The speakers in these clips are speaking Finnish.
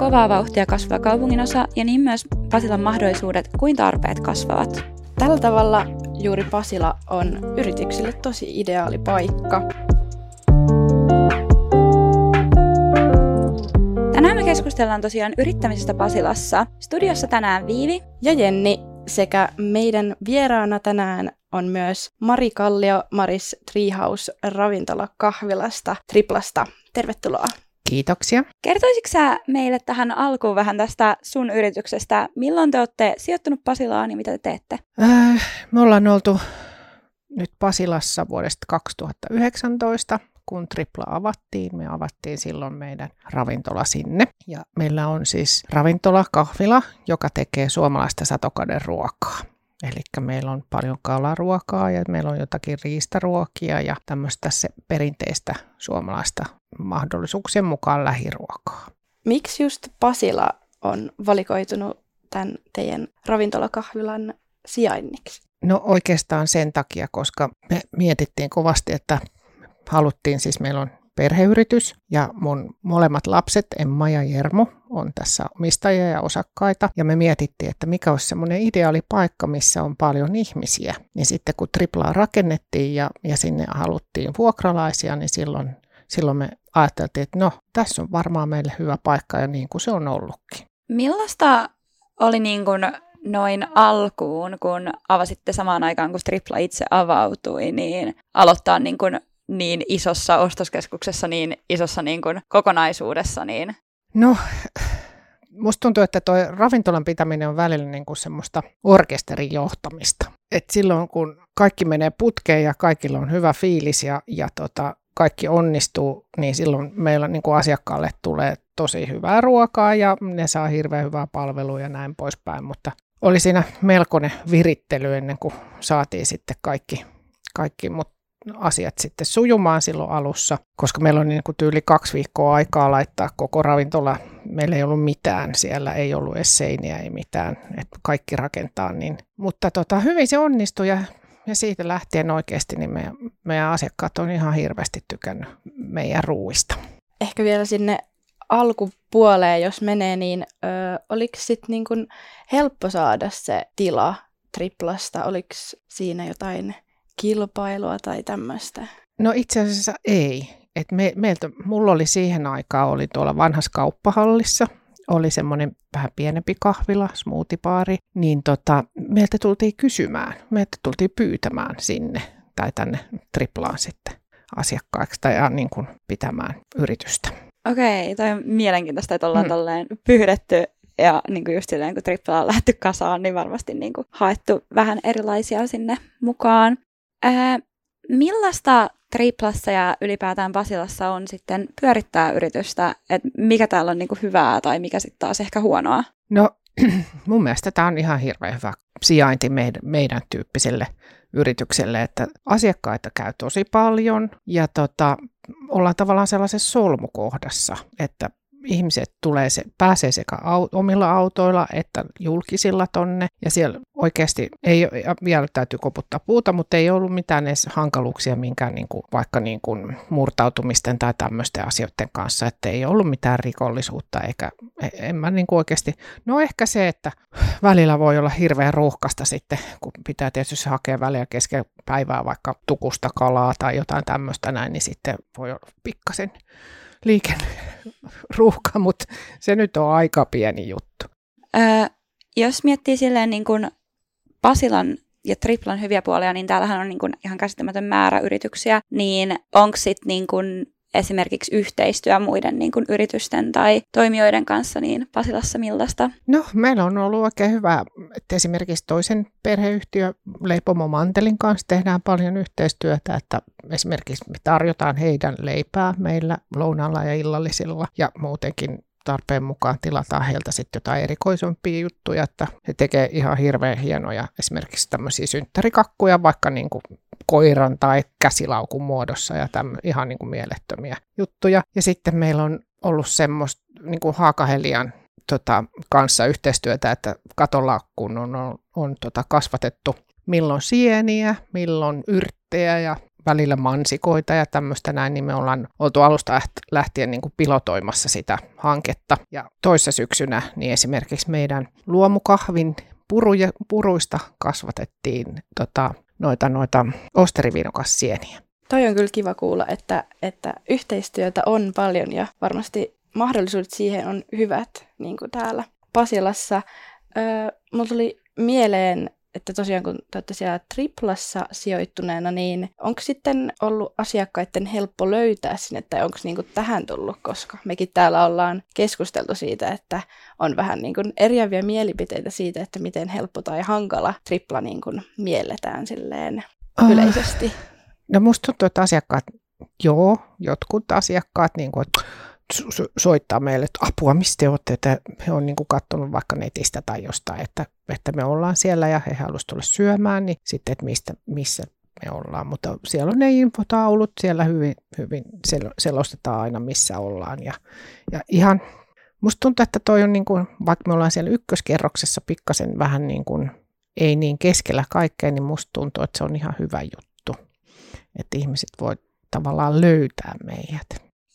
kovaa vauhtia kasvava kaupunginosa ja niin myös Pasilan mahdollisuudet kuin tarpeet kasvavat. Tällä tavalla juuri Pasila on yrityksille tosi ideaali paikka. Tänään me keskustellaan tosiaan yrittämisestä Pasilassa. Studiossa tänään Viivi ja Jenni sekä meidän vieraana tänään on myös Mari Kallio Maris Treehouse ravintola kahvilasta Triplasta. Tervetuloa. Kiitoksia. Kertoisitko sä meille tähän alkuun vähän tästä sun yrityksestä? Milloin te olette sijoittunut Pasilaan ja mitä te teette? Äh, me ollaan oltu nyt Pasilassa vuodesta 2019 kun Tripla avattiin. Me avattiin silloin meidän ravintola sinne. Ja meillä on siis ravintola, kahvila, joka tekee suomalaista satokaden ruokaa. Eli meillä on paljon kalaruokaa ja meillä on jotakin riistaruokia ja tämmöistä se perinteistä suomalaista mahdollisuuksien mukaan lähiruokaa. Miksi just Pasila on valikoitunut tämän teidän ravintolakahvilan sijainniksi? No oikeastaan sen takia, koska me mietittiin kovasti, että haluttiin, siis meillä on perheyritys ja mun molemmat lapset, Emma ja Jermu, on tässä omistajia ja osakkaita. Ja me mietittiin, että mikä olisi semmoinen ideaali paikka, missä on paljon ihmisiä. Niin sitten kun triplaa rakennettiin ja, ja sinne haluttiin vuokralaisia, niin silloin, silloin me ajateltiin, että no, tässä on varmaan meille hyvä paikka ja niin kuin se on ollutkin. Millaista oli niin kuin noin alkuun, kun avasitte samaan aikaan, kun Tripla itse avautui, niin aloittaa niin kuin niin isossa ostoskeskuksessa, niin isossa niin kuin kokonaisuudessa? Niin... No, musta tuntuu, että tuo ravintolan pitäminen on välillä niin kuin semmoista orkesterin johtamista. Et silloin kun kaikki menee putkeen ja kaikilla on hyvä fiilis ja, ja tota, kaikki onnistuu, niin silloin meillä niin kuin asiakkaalle tulee tosi hyvää ruokaa ja ne saa hirveän hyvää palvelua ja näin poispäin, mutta oli siinä melkoinen virittely ennen kuin saatiin sitten kaikki, kaikki mutta asiat sitten sujumaan silloin alussa, koska meillä on niin kuin tyyli kaksi viikkoa aikaa laittaa koko ravintola. Meillä ei ollut mitään, siellä ei ollut edes seiniä, ei mitään, että kaikki rakentaa. Niin. Mutta tota, hyvin se onnistui ja, ja siitä lähtien oikeasti niin meidän, meidän asiakkaat on ihan hirveästi tykännyt meidän ruuista. Ehkä vielä sinne alkupuoleen, jos menee, niin ö, oliko sitten niin helppo saada se tila triplasta? Oliko siinä jotain kilpailua tai tämmöistä? No itse asiassa ei. Et me, meiltä, mulla oli siihen aikaan, oli tuolla vanhassa kauppahallissa, oli semmoinen vähän pienempi kahvila, smoothiepaari, niin tota, meiltä tultiin kysymään, meiltä tultiin pyytämään sinne tai tänne triplaan sitten asiakkaaksi tai niin kuin pitämään yritystä. Okei, toi on mielenkiintoista, että ollaan hmm. tolleen pyydetty ja niin kuin just silleen, kun trippala on lähty kasaan, niin varmasti niin kuin haettu vähän erilaisia sinne mukaan. Ää, millaista Triplassa ja ylipäätään Basilassa on sitten pyörittää yritystä, että mikä täällä on niin kuin hyvää tai mikä sitten taas ehkä huonoa? No mun mielestä tämä on ihan hirveän hyvä sijainti meidän, meidän tyyppiselle yritykselle, että asiakkaita käy tosi paljon ja tota, ollaan tavallaan sellaisessa solmukohdassa, että ihmiset tulee se, pääsee sekä au, omilla autoilla että julkisilla tonne. Ja siellä oikeasti ei, vielä täytyy koputtaa puuta, mutta ei ollut mitään edes hankaluuksia minkään niin kuin, vaikka niin kuin murtautumisten tai tämmöisten asioiden kanssa, että ei ollut mitään rikollisuutta eikä en mä niin kuin oikeasti, no ehkä se, että välillä voi olla hirveän ruuhkasta sitten, kun pitää tietysti hakea väliä kesken päivää vaikka tukusta kalaa tai jotain tämmöistä näin, niin sitten voi olla pikkasen liikenneruuhka, mutta se nyt on aika pieni juttu. Öö, jos miettii silleen niin kuin Pasilan ja Triplan hyviä puolia, niin täällähän on niin kuin ihan käsittämätön määrä yrityksiä, niin onko sitten niin esimerkiksi yhteistyö muiden niin kuin yritysten tai toimijoiden kanssa, niin Pasilassa millaista? No, meillä on ollut oikein hyvä, että esimerkiksi toisen perheyhtiö Leipomo Mantelin kanssa tehdään paljon yhteistyötä, että esimerkiksi me tarjotaan heidän leipää meillä lounalla ja illallisilla ja muutenkin tarpeen mukaan tilataan heiltä sitten jotain erikoisempia juttuja, että he tekee ihan hirveän hienoja esimerkiksi tämmöisiä synttärikakkuja, vaikka niin kuin koiran tai käsilaukun muodossa ja tämmö, ihan niin kuin mielettömiä juttuja. Ja sitten meillä on ollut semmoista niin kuin Haakahelian tota, kanssa yhteistyötä, että katolaukkuun on, on, on tota, kasvatettu milloin sieniä, milloin yrttejä ja välillä mansikoita ja tämmöistä näin, niin me ollaan oltu alusta lähtien niin kuin pilotoimassa sitä hanketta. Ja toissa syksynä niin esimerkiksi meidän luomukahvin puruja, puruista kasvatettiin tota, noita, noita osteriviinokassieniä. Toi on kyllä kiva kuulla, että, että yhteistyötä on paljon ja varmasti mahdollisuudet siihen on hyvät, niin kuin täällä Pasilassa. Öö, mulla tuli mieleen, että tosiaan kun te olette siellä Triplassa sijoittuneena, niin onko sitten ollut asiakkaiden helppo löytää sinne, tai onko niin tähän tullut, koska mekin täällä ollaan keskusteltu siitä, että on vähän niin kuin eriäviä mielipiteitä siitä, että miten helppo tai hankala Tripla niin kuin mielletään silleen oh. yleisesti. No musta tuntuu, että asiakkaat, joo, jotkut asiakkaat niin kuin, soittaa meille, että apua, mistä te olette, että he on niin katsonut vaikka netistä tai jostain, että, että me ollaan siellä ja he haluaisivat tulla syömään, niin sitten, että mistä, missä me ollaan. Mutta siellä on ne infotaulut, siellä hyvin, hyvin selostetaan aina, missä ollaan. Ja, ja ihan, musta tuntuu, että toi on niin kuin, vaikka me ollaan siellä ykköskerroksessa pikkasen vähän niin kuin, ei niin keskellä kaikkea, niin musta tuntuu, että se on ihan hyvä juttu. Että ihmiset voi tavallaan löytää meidät.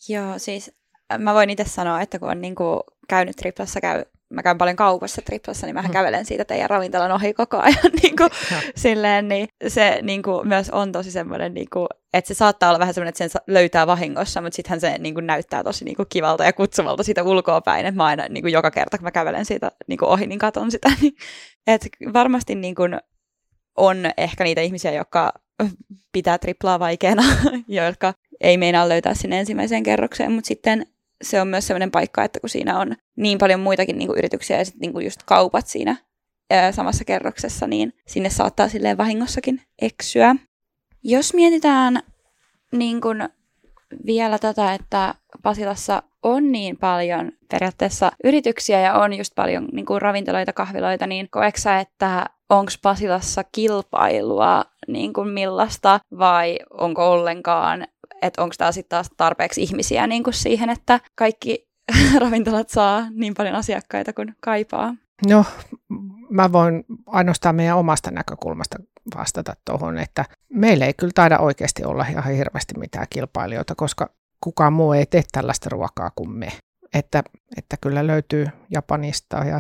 Joo, siis mä voin itse sanoa, että kun on niin kuin käynyt triplassa, käy, mä käyn paljon kaupassa triplassa, niin mä mm. kävelen siitä teidän ravintolan ohi koko ajan. niin kuin, silleen, niin se niin kuin, myös on tosi semmoinen, niin kuin, että se saattaa olla vähän semmoinen, että sen löytää vahingossa, mutta sittenhän se niin kuin, näyttää tosi niin kuin, kivalta ja kutsuvalta siitä ulkoa päin, että mä aina niin kuin, joka kerta, kun mä kävelen siitä niin kuin, ohi, niin katon sitä. Niin, että varmasti niin kuin, on ehkä niitä ihmisiä, jotka pitää triplaa vaikeana, jotka ei meinaa löytää sinne ensimmäiseen kerrokseen, mutta sitten se on myös sellainen paikka, että kun siinä on niin paljon muitakin niin kuin yrityksiä ja sitten niin kuin just kaupat siinä ää, samassa kerroksessa, niin sinne saattaa silleen vahingossakin eksyä. Jos mietitään niin kuin vielä tätä, että Pasilassa on niin paljon periaatteessa yrityksiä ja on just paljon niin kuin ravintoloita, kahviloita, niin koeksä, että onko Pasilassa kilpailua niin kuin millaista vai onko ollenkaan että onko tämä sitten taas tarpeeksi ihmisiä niin kuin siihen, että kaikki ravintolat saa niin paljon asiakkaita kuin kaipaa? No, mä voin ainoastaan meidän omasta näkökulmasta vastata tuohon, että meillä ei kyllä taida oikeasti olla ihan hirveästi mitään kilpailijoita, koska kukaan muu ei tee tällaista ruokaa kuin me. Että, että kyllä löytyy Japanista ja,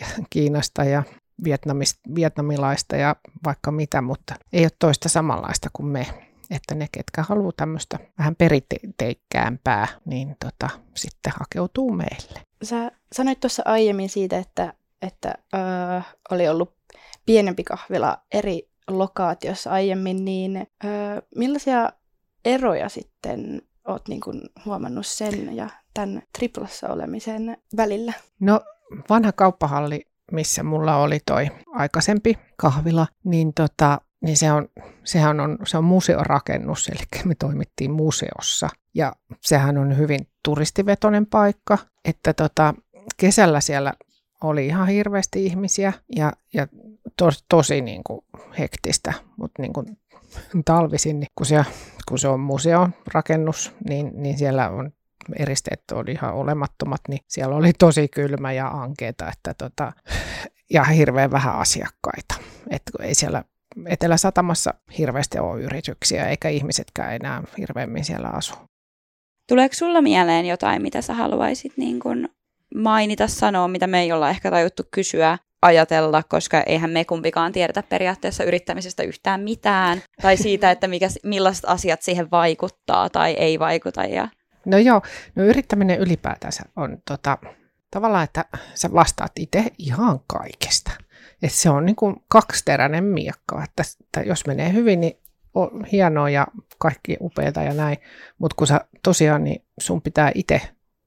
ja Kiinasta ja Vietnamista, vietnamilaista ja vaikka mitä, mutta ei ole toista samanlaista kuin me että ne, ketkä haluaa tämmöistä vähän perinteikkäämpää, niin tota, sitten hakeutuu meille. Sä sanoit tuossa aiemmin siitä, että, että öö, oli ollut pienempi kahvila eri lokaatiossa aiemmin, niin öö, millaisia eroja sitten oot niin kuin huomannut sen ja tämän triplassa olemisen välillä? No vanha kauppahalli, missä mulla oli toi aikaisempi kahvila, niin tota, niin se on, sehän on, se on museorakennus, eli me toimittiin museossa. Ja sehän on hyvin turistivetoinen paikka, että tota, kesällä siellä oli ihan hirveästi ihmisiä ja, ja tos, tosi niin kuin hektistä, mutta niin kuin talvisin, niin kun, se, kun se on museon rakennus, niin, niin siellä on eristeet oli ihan olemattomat, niin siellä oli tosi kylmä ja ankeeta, että tota, ja hirveän vähän asiakkaita. että ei siellä Etelä-Satamassa hirveästi ole yrityksiä, eikä ihmisetkään enää hirveämmin siellä asu. Tuleeko sulla mieleen jotain, mitä sä haluaisit niin kun mainita, sanoa, mitä me ei olla ehkä tajuttu kysyä, ajatella, koska eihän me kumpikaan tiedetä periaatteessa yrittämisestä yhtään mitään, tai siitä, että mikä, millaiset asiat siihen vaikuttaa tai ei vaikuta. Ja... No joo, no yrittäminen ylipäätänsä on tota, tavallaan, että sä vastaat itse ihan kaikesta. Et se on niin kuin kaksiteräinen miekka, että, että jos menee hyvin, niin on hienoa ja kaikki upeita ja näin, mutta kun sä tosiaan, niin sun pitää itse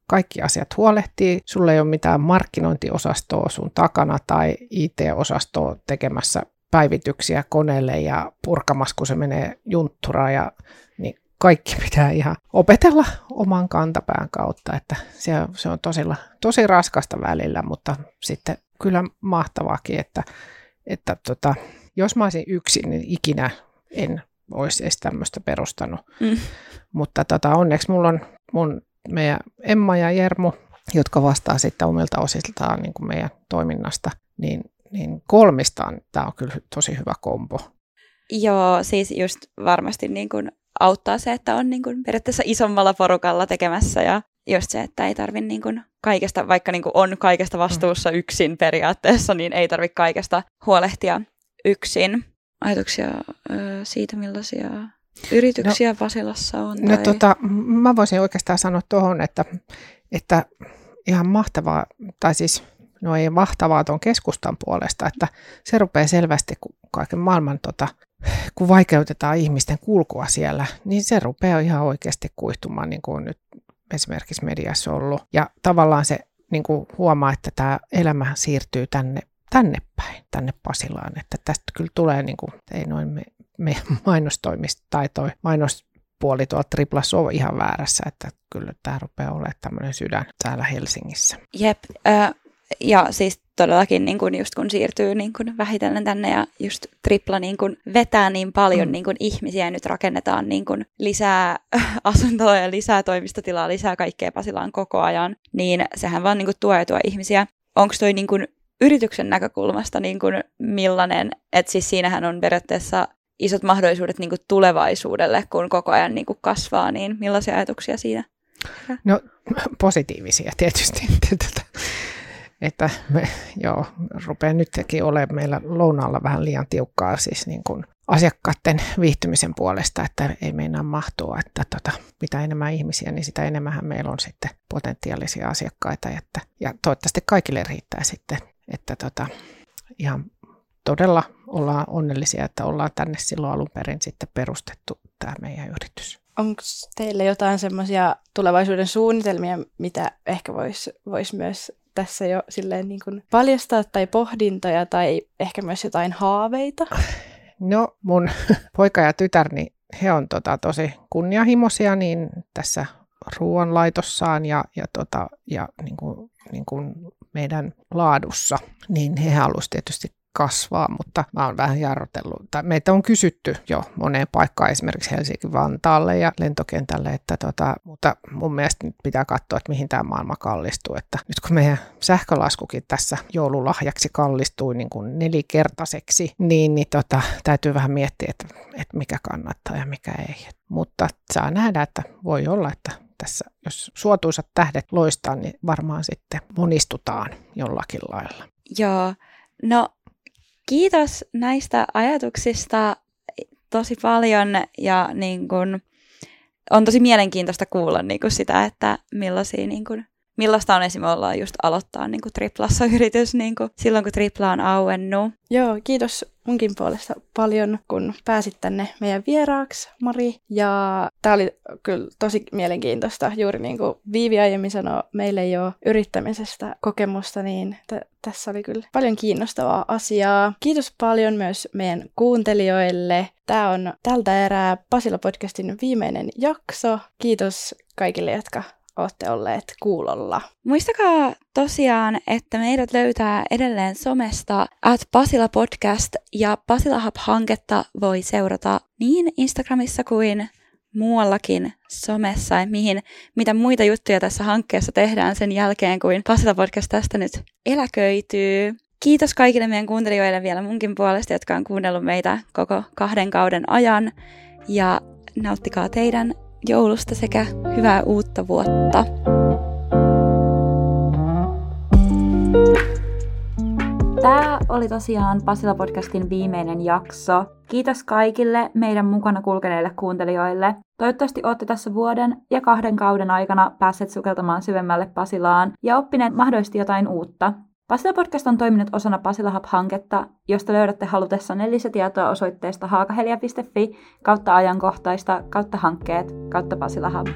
kaikki asiat huolehtii. Sulla ei ole mitään markkinointiosastoa sun takana tai IT-osastoa tekemässä päivityksiä koneelle ja purkamassa, kun se menee juntturaan ja kaikki pitää ihan opetella oman kantapään kautta, että se, se on tosi, tosi raskasta välillä, mutta sitten kyllä mahtavaakin, että, että tota, jos mä olisin yksin, niin ikinä en olisi edes tämmöistä perustanut. Mm. Mutta tota, onneksi mulla on mun, meidän Emma ja Jermu, jotka vastaa sitten omilta osiltaan niin kuin meidän toiminnasta, niin, niin kolmistaan tämä on kyllä tosi hyvä kombo. Joo, siis just varmasti niin kuin auttaa se, että on niin kuin periaatteessa isommalla porukalla tekemässä ja just se, että ei tarvi niin kuin kaikesta, vaikka niin kuin on kaikesta vastuussa yksin periaatteessa, niin ei tarvitse kaikesta huolehtia yksin. Ajatuksia siitä, millaisia yrityksiä no, Pasilassa on? No tai... tota, mä voisin oikeastaan sanoa tuohon, että, että ihan mahtavaa, tai siis no ei mahtavaa tuon keskustan puolesta, että se rupeaa selvästi, kun kaiken maailman, tota, kun vaikeutetaan ihmisten kulkua siellä, niin se rupeaa ihan oikeasti kuihtumaan, niin kuin nyt esimerkiksi mediassa ollut. Ja tavallaan se niin kuin huomaa, että tämä elämä siirtyy tänne, tänne päin, tänne Pasilaan. Että tästä kyllä tulee, niin kuin, ei noin me, meidän mainostoimista tai toi mainospuoli tuolla Triplas on ihan väärässä, että kyllä tämä rupeaa olemaan tämmöinen sydän täällä Helsingissä. Jep, äh, ja siis todellakin niin kun just kun siirtyy niin kun vähitellen tänne ja just tripla niin kun vetää niin paljon mm. niin kun ihmisiä ja nyt rakennetaan niin kun lisää asuntoja ja lisää toimistotilaa, lisää kaikkea Pasilaan koko ajan, niin sehän vaan niin kun tuo ja tuo ihmisiä. Onko toi niin kun yrityksen näkökulmasta niin kun millainen, että siis siinähän on periaatteessa isot mahdollisuudet niin kuin tulevaisuudelle, kun koko ajan niin kuin kasvaa, niin millaisia ajatuksia siinä? No positiivisia tietysti. Että me, joo, rupeaa nytkin olemaan meillä lounaalla vähän liian tiukkaa siis niin kuin asiakkaiden viihtymisen puolesta, että ei meinaa mahtua, että tota, mitä enemmän ihmisiä, niin sitä enemmän meillä on sitten potentiaalisia asiakkaita, että, ja toivottavasti kaikille riittää sitten, että tota, ihan todella ollaan onnellisia, että ollaan tänne silloin alun perin sitten perustettu tämä meidän yritys. Onko teille jotain semmoisia tulevaisuuden suunnitelmia, mitä ehkä voisi vois myös tässä jo silleen niin kuin paljastaa tai pohdintoja tai ehkä myös jotain haaveita? No mun poika ja tytär, niin he on tota, tosi kunnianhimoisia niin tässä ruoanlaitossaan ja, ja, tota, ja niin kuin, niin kuin meidän laadussa, niin he halusivat tietysti kasvaa, mutta mä oon vähän jarrutellut. Tai meitä on kysytty jo moneen paikkaan, esimerkiksi Helsinki-Vantaalle ja lentokentälle, että tota, mutta mun mielestä nyt pitää katsoa, että mihin tämä maailma kallistuu. Että nyt kun meidän sähkölaskukin tässä joululahjaksi kallistui niin kuin nelikertaiseksi, niin, niin tota, täytyy vähän miettiä, että, että mikä kannattaa ja mikä ei. Mutta saa nähdä, että voi olla, että tässä, jos suotuisat tähdet loistaa, niin varmaan sitten monistutaan jollakin lailla. Joo, no kiitos näistä ajatuksista tosi paljon ja niin kun, on tosi mielenkiintoista kuulla niin kun sitä, että millaisia, niin kun, millaista on esimerkiksi olla just aloittaa niin kun triplassa yritys niin kun, silloin, kun tripla on auennut. Joo, kiitos munkin puolesta paljon, kun pääsit tänne meidän vieraaksi, Mari. Ja tämä oli kyllä tosi mielenkiintoista. Juuri niin kuin Viivi aiemmin sanoi, meillä ei ole yrittämisestä kokemusta, niin t- tässä oli kyllä paljon kiinnostavaa asiaa. Kiitos paljon myös meidän kuuntelijoille. Tämä on tältä erää Pasila-podcastin viimeinen jakso. Kiitos kaikille, jotka olette olleet kuulolla. Muistakaa tosiaan, että meidät löytää edelleen somesta at Pasila Podcast ja Pasila Hub-hanketta voi seurata niin Instagramissa kuin muuallakin somessa, ja mihin, mitä muita juttuja tässä hankkeessa tehdään sen jälkeen, kuin Pasila Podcast tästä nyt eläköityy. Kiitos kaikille meidän kuuntelijoille vielä munkin puolesta, jotka on kuunnellut meitä koko kahden kauden ajan. Ja nauttikaa teidän joulusta sekä hyvää uutta vuotta. Tämä oli tosiaan Pasila Podcastin viimeinen jakso. Kiitos kaikille meidän mukana kulkeneille kuuntelijoille. Toivottavasti olette tässä vuoden ja kahden kauden aikana päässeet sukeltamaan syvemmälle Pasilaan ja oppineet mahdollisesti jotain uutta. Pasila Podcast on toiminut osana Pasila Hub-hanketta, josta löydätte halutessanne lisätietoa osoitteesta haakahelia.fi kautta ajankohtaista kautta hankkeet kautta Pasila Hub.